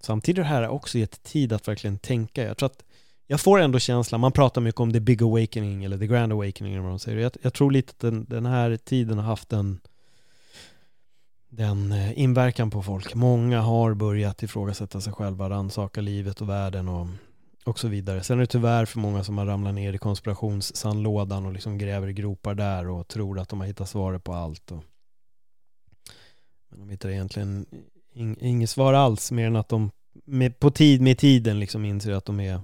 Samtidigt har det här också gett tid att verkligen tänka. Jag tror att jag får ändå känslan, man pratar mycket om the big awakening eller the grand awakening eller vad de säger. Jag, jag tror lite att den, den, här tiden har haft en den eh, inverkan på folk. Många har börjat ifrågasätta sig själva, rannsaka livet och världen och, och så vidare. Sen är det tyvärr för många som har ramlat ner i konspirationssandlådan och liksom gräver gropar där och tror att de har hittat svaret på allt. Och, men de hittar egentligen inget svar alls mer än att de med, på tid med tiden liksom inser att de är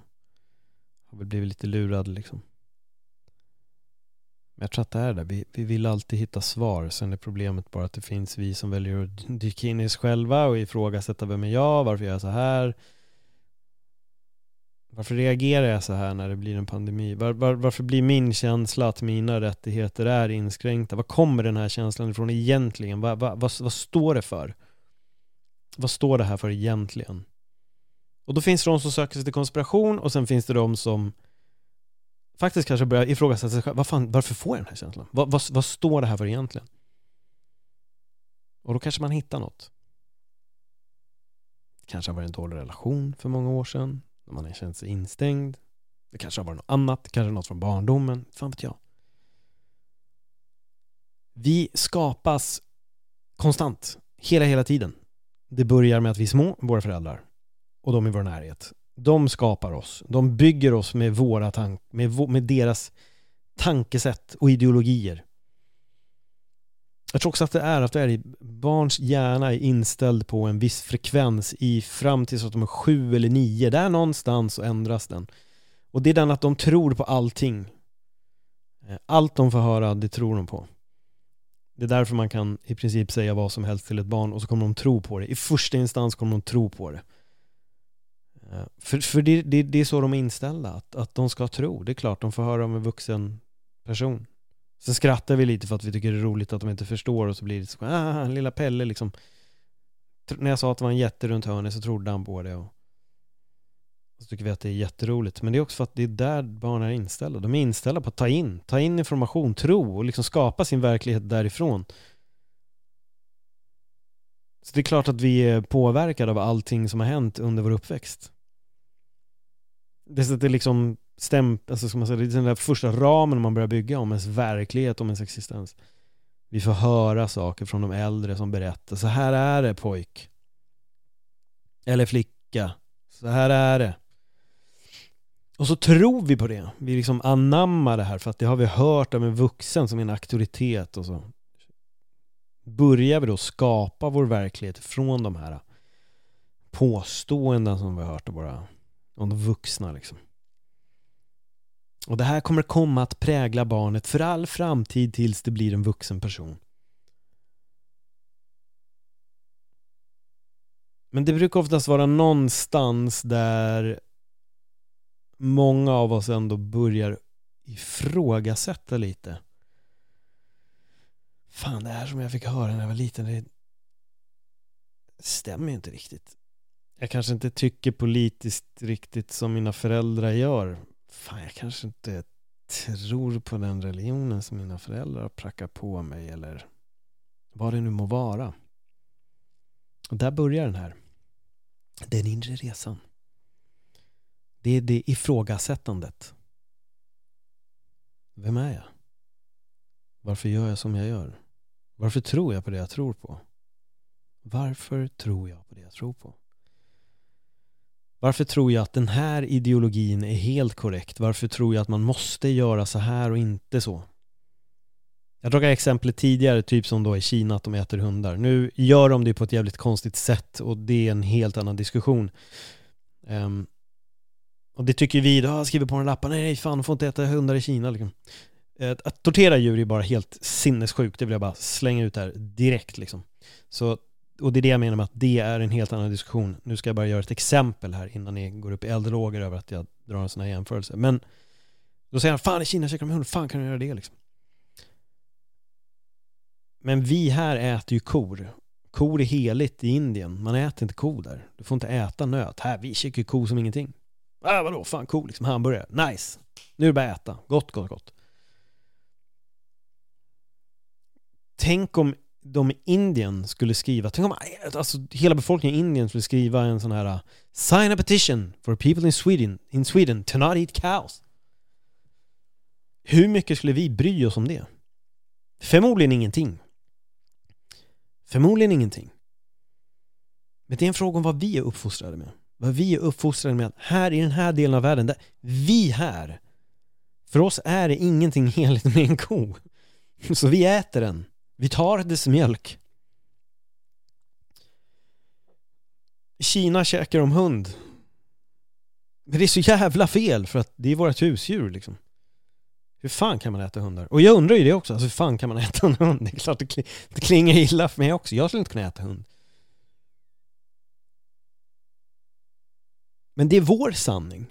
har väl blivit lite lurade liksom. Men jag tror att det är det, vi, vi vill alltid hitta svar. Sen är problemet bara att det finns vi som väljer att dyka in i oss själva och ifrågasätta vem är jag, varför gör jag så här? Varför reagerar jag så här när det blir en pandemi? Var, var, varför blir min känsla att mina rättigheter är inskränkta? Var kommer den här känslan ifrån egentligen? Vad, va, vad, vad står det för? Vad står det här för egentligen? Och då finns det de som söker sig till konspiration och sen finns det de som faktiskt kanske börjar ifrågasätta sig själva. Vad varför får jag den här känslan? Vad, vad, vad står det här för egentligen? Och då kanske man hittar något. Kanske har varit en dålig relation för många år sedan när man har känt sig instängd. Det kanske har varit något annat, kanske något från barndomen, fan vet jag. Vi skapas konstant, hela, hela tiden. det börjar med att vi är små, våra föräldrar, och de i vår närhet. De skapar oss. De bygger oss med, våra tank, med, med deras tankesätt och ideologier. Jag tror också att det är att det är barns hjärna är inställd på en viss frekvens i fram tills att de är sju eller nio. Där någonstans så ändras den. Och det är den att de tror på allting. Eh, allt de får höra, det tror de på. Det är därför man kan i princip säga vad som helst till ett barn och så kommer de tro på det. I första instans kommer de tro på det. Eh, för, för det, det, det är så de är inställda, att, att de ska tro. Det är klart, de får höra om en vuxen person. Sen skrattar vi lite för att vi tycker det är roligt att de inte förstår och så blir det så, ah, lilla Pelle liksom. När jag sa att det var en jätte runt hörnet så trodde han på det och så tycker vi att det är jätteroligt. Men det är också för att det är där barn är inställda. De är inställda på att ta in, ta in information, tro och liksom skapa sin verklighet därifrån. Så det är klart att vi är påverkade av allting som har hänt under vår uppväxt. Det sätter liksom stäm, alltså ska man säga, det är den där första ramen man börjar bygga om ens verklighet, om ens existens. Vi får höra saker från de äldre som berättar, så här är det pojk. Eller flicka. Så här är det. Och så tror vi på det. Vi liksom anammar det här för att det har vi hört av en vuxen som är en auktoritet och så börjar vi då skapa vår verklighet från de här påståenden som vi har hört av våra om de vuxna liksom. Och det här kommer komma att prägla barnet för all framtid tills det blir en vuxen person. Men det brukar oftast vara någonstans där många av oss ändå börjar ifrågasätta lite. Fan, det här som jag fick höra när jag var liten, det stämmer ju inte riktigt. Jag kanske inte tycker politiskt riktigt som mina föräldrar gör. Fan, jag kanske inte tror på den religionen som mina föräldrar prackar på mig eller vad det nu må vara. Och där börjar den här. Den inre resan. Det är det ifrågasättandet. Vem är jag? Varför gör jag som jag gör? Varför tror jag på det jag tror på? Varför tror jag på det jag tror på? Varför tror jag att den här ideologin är helt korrekt? Varför tror jag att man måste göra så här och inte så? Jag drog exemplet tidigare, typ som då i Kina att de äter hundar. Nu gör de det på ett jävligt konstigt sätt och det är en helt annan diskussion. Um, och det tycker vi, då ah, skriver på en lapp, nej, nej fan, de får inte äta hundar i Kina liksom. Eh, att tortera djur är bara helt sinnessjukt, det vill jag bara slänga ut där direkt liksom. Så, och det är det jag menar med att det är en helt annan diskussion. Nu ska jag bara göra ett exempel här innan ni går upp i eldlågor över att jag drar en sån här jämförelse. Men då säger han, fan i Kina käkar de hund, fan kan du göra det liksom? Men vi här äter ju kor. Kor är heligt i Indien. Man äter inte ko där. Du får inte äta nöt. Här, vi käkar ju ko som ingenting. Ah, vadå, fan ko liksom, hamburgare. Nice. Nu är det bara att äta. Gott, gott, gott. Tänk om de i Indien skulle skriva, tänk om alltså, hela befolkningen i Indien skulle skriva en sån här Sign a petition for people in Sweden, in Sweden to not eat cows. Hur mycket skulle vi bry oss om det? Förmodligen ingenting. Förmodligen ingenting. Men det är en fråga om vad vi är uppfostrade med. Vad vi är uppfostrade med att här i den här delen av världen, där vi här, för oss är det ingenting <laughs> heligt med en ko. Så vi äter den. Vi tar dess mjölk. I Kina käkar de hund. Men det är så jävla fel för att det är vårt husdjur liksom. Hur fan kan man äta hundar? Och jag undrar ju det också, alltså hur fan kan man <laughs> äta en hund? Det är klart det, det klingar illa för mig också, jag skulle inte kunna äta hund. Men det är vår sanning.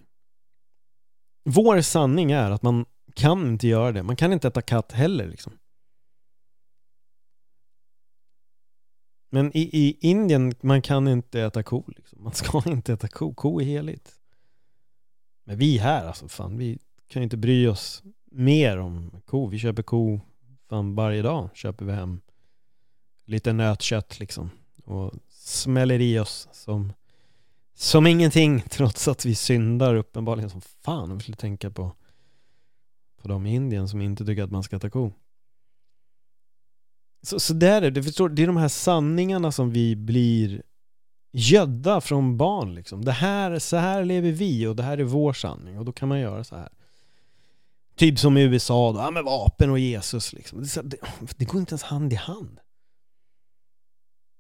Vår sanning är att man kan inte göra det, man kan inte äta katt heller liksom. Men i, i Indien, man kan inte äta ko liksom. Man ska <laughs> inte äta ko, ko är heligt. Men vi här alltså, fan, vi kan ju inte bry oss mer om ko. Vi köper ko fan varje dag, köper vi hem lite nötkött liksom. Och smäller i oss som, som ingenting <laughs> trots att vi syndar uppenbarligen som fan om vi skulle tänka på, på de i Indien som inte tycker att man ska äta ko. Så, så där är det, förstår, det är de här sanningarna som vi blir gödda från barn liksom. Det här, så här lever vi och det här är vår sanning och då kan man göra så här. Typ som i USA då, ja med vapen och Jesus liksom. Det, det, det går inte ens hand i hand.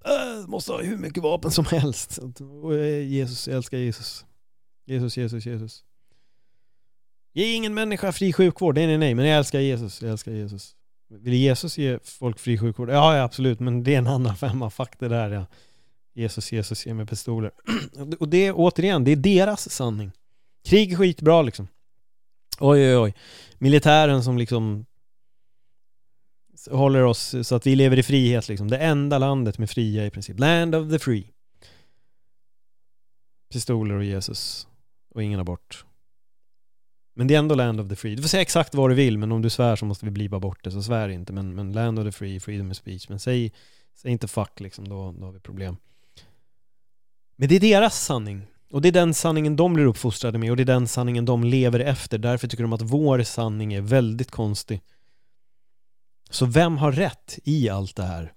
Äh, måste ha hur mycket vapen som helst. Och eh, Jesus, jag älskar Jesus. Jesus, Jesus, Jesus. Ge ingen människa fri sjukvård, nej nej nej, men jag älskar Jesus, jag älskar Jesus. Vill Jesus ge folk fri sjukvård? Ja, ja absolut, men det är en annan femma, fuck det där ja. Jesus, Jesus, ge mig pistoler. <clears throat> Och det är återigen, det är deras sanning. Krig är skitbra liksom. Oj, oj, oj. Militären som liksom håller oss så att vi lever i frihet liksom. Det enda landet med fria i princip. Land of the free. Pistoler och Jesus. Och ingen abort. Men det är ändå land of the free. Du får säga exakt vad du vill, men om du svär så måste vi bli bort det, så svär inte. Men, men land of the free, freedom of speech. Men säg, säg inte fuck liksom, då, då har vi problem. Men det är deras sanning. Och det är den sanningen de blir uppfostrade med och det är den sanningen de lever efter. Därför tycker de att vår sanning är väldigt konstig. Så vem har rätt i allt det här?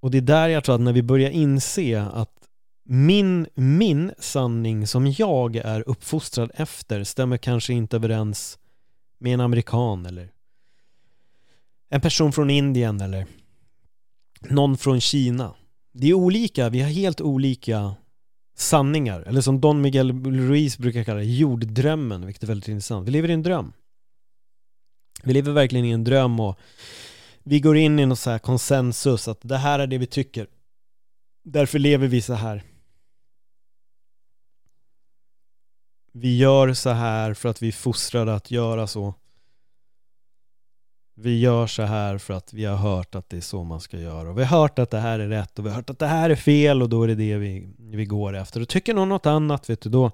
Och det är där jag tror att när vi börjar inse att min, min sanning som jag är uppfostrad efter stämmer kanske inte överens med en amerikan eller en person från Indien eller någon från Kina. Det är olika, vi har helt olika sanningar. Eller som Don Miguel Ruiz brukar kalla det, jorddrömmen, vilket är väldigt intressant. Vi lever i en dröm. Vi lever verkligen i en dröm och vi går in i någon så här konsensus att det här är det vi tycker. Därför lever vi så här. Vi gör så här för att vi är fostrade att göra så. Vi gör så här för att vi har hört att det är så man ska göra. Och vi har hört att det här är rätt och vi har hört att det här är fel och då är det det vi, vi går efter. Och tycker någon något annat, vet du, då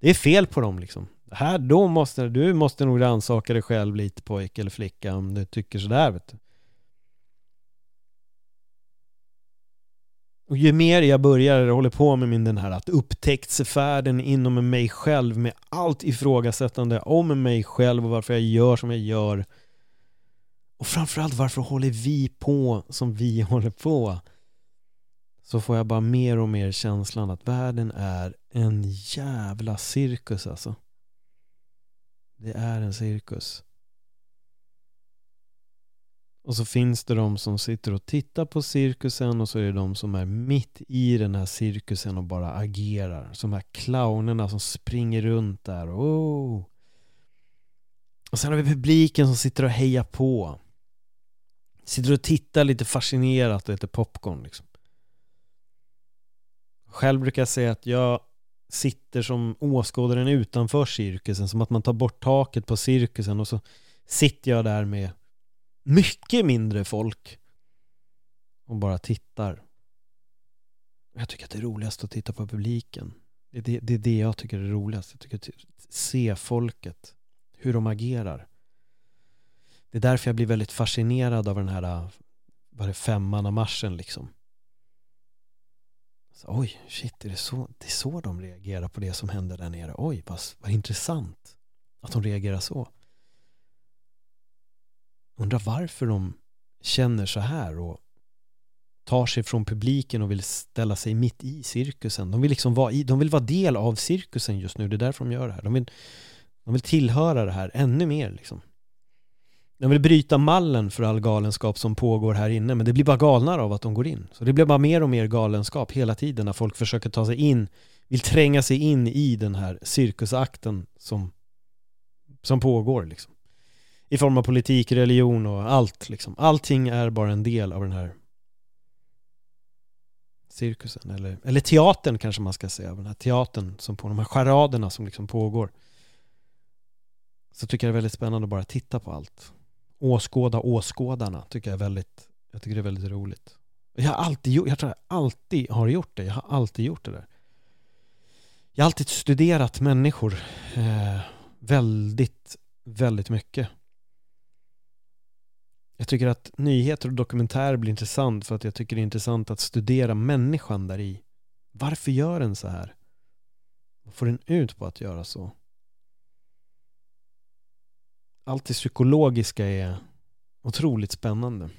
det är fel på dem liksom. Här, då måste du måste nog rannsaka dig själv lite pojke eller flicka om du tycker sådär, vet du. Och ju mer jag börjar hålla på med min den här att upptäcktsfärden inom mig själv med allt ifrågasättande om mig själv och varför jag gör som jag gör och framförallt varför håller vi på som vi <laughs> håller på? Så får jag bara mer och mer känslan att världen är en jävla cirkus alltså. Det är en cirkus. Och så finns det de som sitter och tittar på cirkusen och så är det de som är mitt i den här cirkusen och bara agerar. Som de här clownerna som springer runt där. Oh. Och sen har vi publiken som sitter och hejar på. Sitter och tittar lite fascinerat och äter popcorn liksom. Själv brukar jag säga att jag sitter som åskådaren utanför cirkusen, som att man tar bort taket på cirkusen och så sitter jag där med mycket mindre folk och bara tittar. Jag tycker att det är roligast att titta på publiken. Det är det, det, är det jag tycker är roligast. Jag tycker att se folket, hur de agerar. Det är därför jag blir väldigt fascinerad av den här vad det femmannamarschen liksom. Så, oj, shit, är det, så, det är så de reagerar på det som händer där nere. Oj, vad, vad intressant att de reagerar så. Undrar varför de känner så här och tar sig från publiken och vill ställa sig mitt i cirkusen. De vill liksom vara, i, de vill vara del av cirkusen just nu. Det är därför de gör det här. De vill, de vill tillhöra det här ännu mer liksom. De vill bryta mallen för all galenskap som pågår här inne men det blir bara galnare av att de går in. Så det blir bara mer och mer galenskap hela tiden när folk försöker ta sig in, vill tränga sig in i den här cirkusakten som, som pågår liksom. I form av politik, religion och allt liksom. Allting är bara en del av den här cirkusen eller, eller teatern kanske man ska säga, den här teatern som på de här charaderna som liksom pågår. Så tycker jag det är väldigt spännande att bara titta på allt åskåda åskådarna tycker jag är väldigt, jag tycker det är väldigt roligt. Jag har alltid gjort, jag tror jag alltid har gjort det. Jag har alltid gjort det där. Jag har alltid studerat människor eh, väldigt, väldigt mycket. Jag tycker att nyheter och dokumentärer blir intressant för att jag tycker det är intressant att studera människan där i. Varför gör den så här? Vad får den ut på att göra så? allt det psykologiska är otroligt spännande.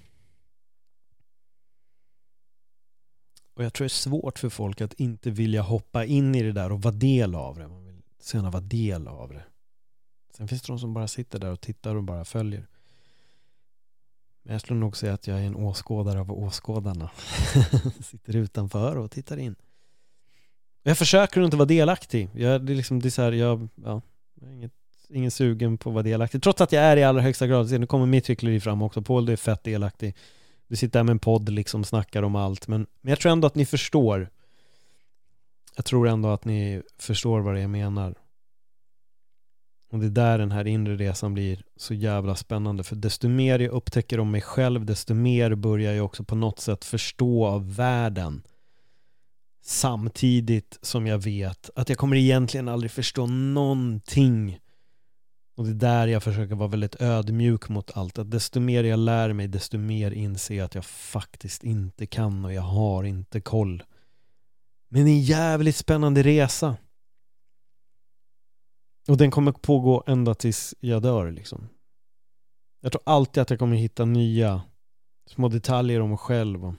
Och jag tror det är svårt för folk att inte vilja hoppa in i det där och vara del av det. Man vill så gärna vara del av det. Sen finns det de som bara sitter där och tittar och bara följer. Men jag skulle nog säga att jag är en åskådare av åskådarna. <laughs> sitter utanför och tittar in. Jag försöker inte vara delaktig. Jag, det är liksom, det är så här, jag, ja, jag är inget, ingen sugen på att vara delaktig. Trots att jag är i allra högsta grad. Nu kommer mitt hyckleri fram också. Paul, du är fett delaktig. Du sitter där med en podd liksom snackar om allt. Men, men jag tror ändå att ni förstår. Jag tror ändå att ni förstår vad det är jag menar. Och det är där den här inre resan blir så jävla spännande. För desto mer jag upptäcker om mig själv, desto mer börjar jag också på något sätt förstå av världen. Samtidigt som jag vet att jag kommer egentligen aldrig förstå någonting. Och det är där jag försöker vara väldigt ödmjuk mot allt. Att desto mer jag lär mig, desto mer inser jag att jag faktiskt inte kan och jag har inte koll. Men det är en jävligt spännande resa. Och den kommer pågå ända tills jag dör liksom. Jag tror alltid att jag kommer hitta nya små detaljer om mig själv.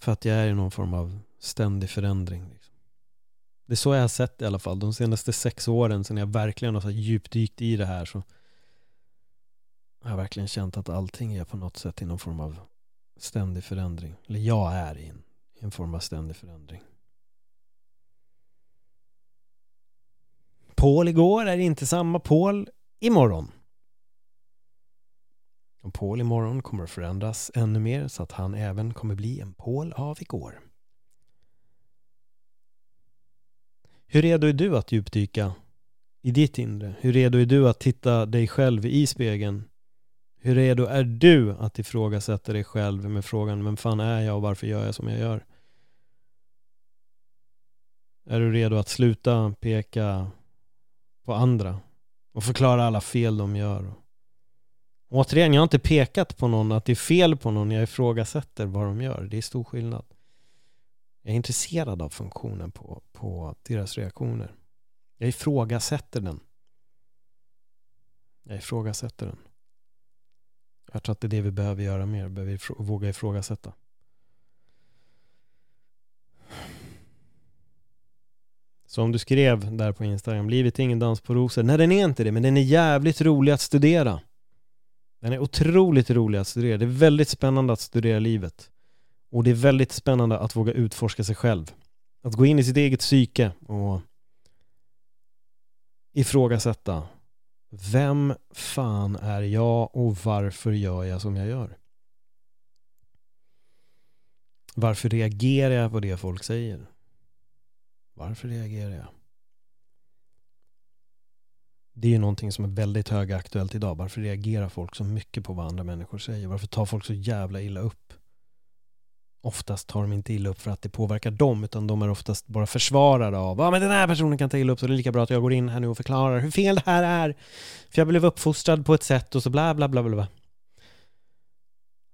För att jag är i någon form av ständig förändring. Liksom. Det är så jag har sett i alla fall. De senaste sex åren sen jag verkligen har så djupdykt i det här så har jag verkligen känt att allting är på något sätt i någon form av ständig förändring. Eller jag är i en, i en form av ständig förändring. Paul igår är inte samma Paul imorgon. Och Paul imorgon kommer att förändras ännu mer så att han även kommer bli en Paul av igår. Hur redo är du att djupdyka i ditt inre? Hur redo är du att titta dig själv i spegeln? Hur redo är du att ifrågasätta dig själv med frågan vem fan är jag och varför gör jag som jag gör? Är du redo att sluta peka på andra och förklara alla fel de gör? Återigen, jag har inte pekat på någon att det är fel på någon, jag ifrågasätter vad de gör. Det är stor skillnad. Jag är intresserad av funktionen på, på deras reaktioner. Jag ifrågasätter den. Jag ifrågasätter den. Jag tror att det är det vi behöver göra mer, behöver våga ifrågasätta. Så om du skrev där på Instagram, livet är ingen dans på rosor. Nej, den är inte det, men den är jävligt rolig att studera. Den är otroligt rolig att studera. Det är väldigt spännande att studera livet. Och det är väldigt spännande att våga utforska sig själv. Att gå in i sitt eget psyke och ifrågasätta. Vem fan är jag och varför gör jag som jag gör? Varför reagerar jag på det folk säger? Varför reagerar jag? Det är ju någonting som är väldigt högaktuellt idag. Varför reagerar folk så mycket på vad andra människor säger? Varför tar folk så jävla illa upp? Oftast tar de inte illa upp för att det påverkar dem, utan de är oftast bara försvarare av ja men den här personen kan ta illa upp så det är lika bra att jag går in här nu och förklarar hur fel det här är. För jag blev uppfostrad på ett sätt och så bla bla bla bla.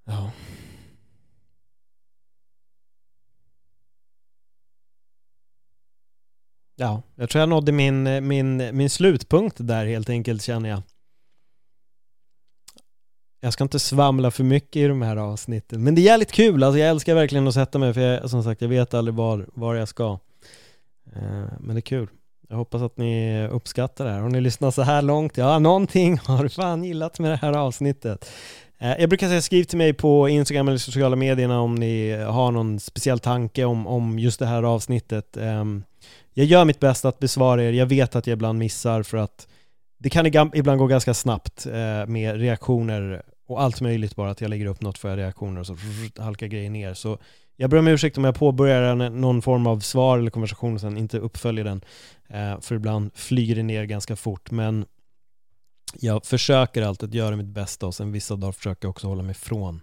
Ja. Ja, jag tror jag nådde min, min, min slutpunkt där helt enkelt känner jag. Jag ska inte svamla för mycket i de här avsnitten, men det är jävligt kul, alltså jag älskar verkligen att sätta mig för jag, som sagt, jag vet aldrig var, var jag ska. Eh, men det är kul. Jag hoppas att ni uppskattar det här. Har ni lyssnat så här långt? Ja, någonting <laughs> har du fan gillat med det här avsnittet. Eh, jag brukar säga skriv till mig på Instagram eller sociala medierna om ni har någon speciell tanke om, om just det här avsnittet. Um, jag gör mitt bästa att besvara er. Jag vet att jag ibland missar för att det kan ibland gå ganska snabbt eh, med reaktioner och allt möjligt bara att jag lägger upp något för reaktioner och så halkar grejer ner. Så jag ber om ursäkt om jag påbörjar någon form av svar eller konversation och sen inte uppföljer den. Eh, för ibland flyger det ner ganska fort. Men jag försöker alltid att göra mitt bästa och sen vissa dagar försöker jag också hålla mig från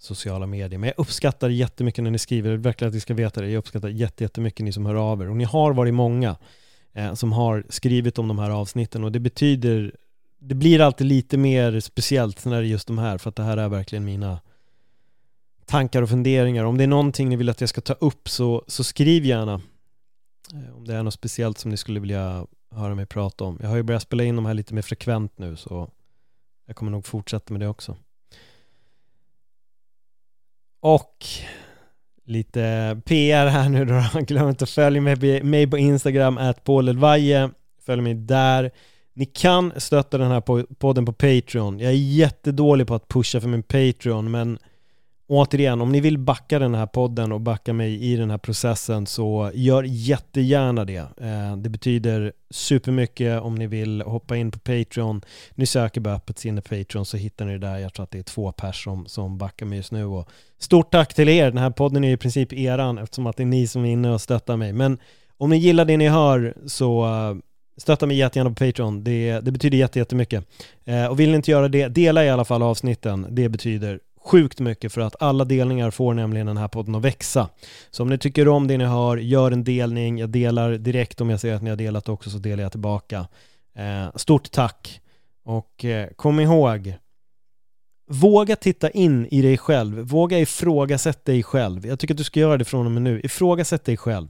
sociala medier. Men jag uppskattar jättemycket när ni skriver, verkligen att ni ska veta det. Jag uppskattar jättemycket ni som hör av er. Och ni har varit många eh, som har skrivit om de här avsnitten och det betyder, det blir alltid lite mer speciellt när det är just de här, för att det här är verkligen mina tankar och funderingar. Om det är någonting ni vill att jag ska ta upp så, så skriv gärna. Eh, om det är något speciellt som ni skulle vilja höra mig prata om. Jag har ju börjat spela in de här lite mer frekvent nu så jag kommer nog fortsätta med det också. Och lite PR här nu då. <laughs> Glöm inte att följa mig, mig på Instagram, at Följ mig där. Ni kan stötta den här podden på Patreon. Jag är jättedålig på att pusha för min Patreon, men återigen, om ni vill backa den här podden och backa mig i den här processen så gör jättegärna det. Eh, det betyder supermycket om ni vill hoppa in på Patreon. Ni söker bara öppet sinne Patreon så hittar ni det där. Jag tror att det är två pers som, som backar mig just nu. Och stort tack till er. Den här podden är i princip eran eftersom att det är ni som är inne och stöttar mig. Men om ni gillar det ni hör så eh, Stötta mig jättegärna på Patreon, det, det betyder jättemycket. Eh, och vill ni inte göra det, dela i alla fall avsnitten. Det betyder sjukt mycket för att alla delningar får nämligen den här podden att växa. Så om ni tycker om det ni hör, gör en delning. Jag delar direkt om jag ser att ni har delat också så delar jag tillbaka. Eh, stort tack! Och eh, kom ihåg, våga titta in i dig själv. Våga ifrågasätta dig själv. Jag tycker att du ska göra det från och med nu. Ifrågasätt dig själv.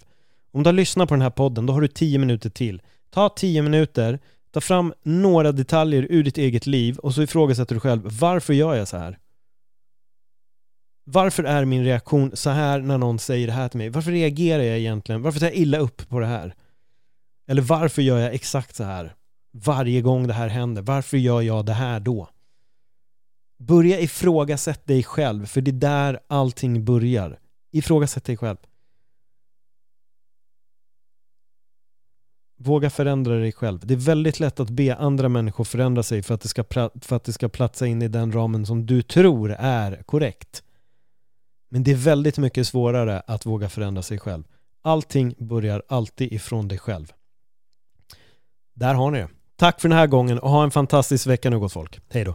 Om du har lyssnat på den här podden, då har du tio minuter till. Ta tio minuter, ta fram några detaljer ur ditt eget liv och så ifrågasätter du själv, varför gör jag så här? Varför är min reaktion så här när någon säger det här till mig? Varför reagerar jag egentligen? Varför tar jag illa upp på det här? Eller varför gör jag exakt så här? Varje gång det här händer. Varför gör jag det här då? Börja ifrågasätta dig själv, för det är där allting börjar. Ifrågasätt dig själv. Våga förändra dig själv. Det är väldigt lätt att be andra människor förändra sig för att det ska, för att det ska platsa in i den ramen som du tror är korrekt. Men det är väldigt mycket svårare att våga förändra sig själv. Allting börjar alltid ifrån dig själv. Där har ni det. Tack för den här gången och ha en fantastisk vecka nu gott folk. Hej då.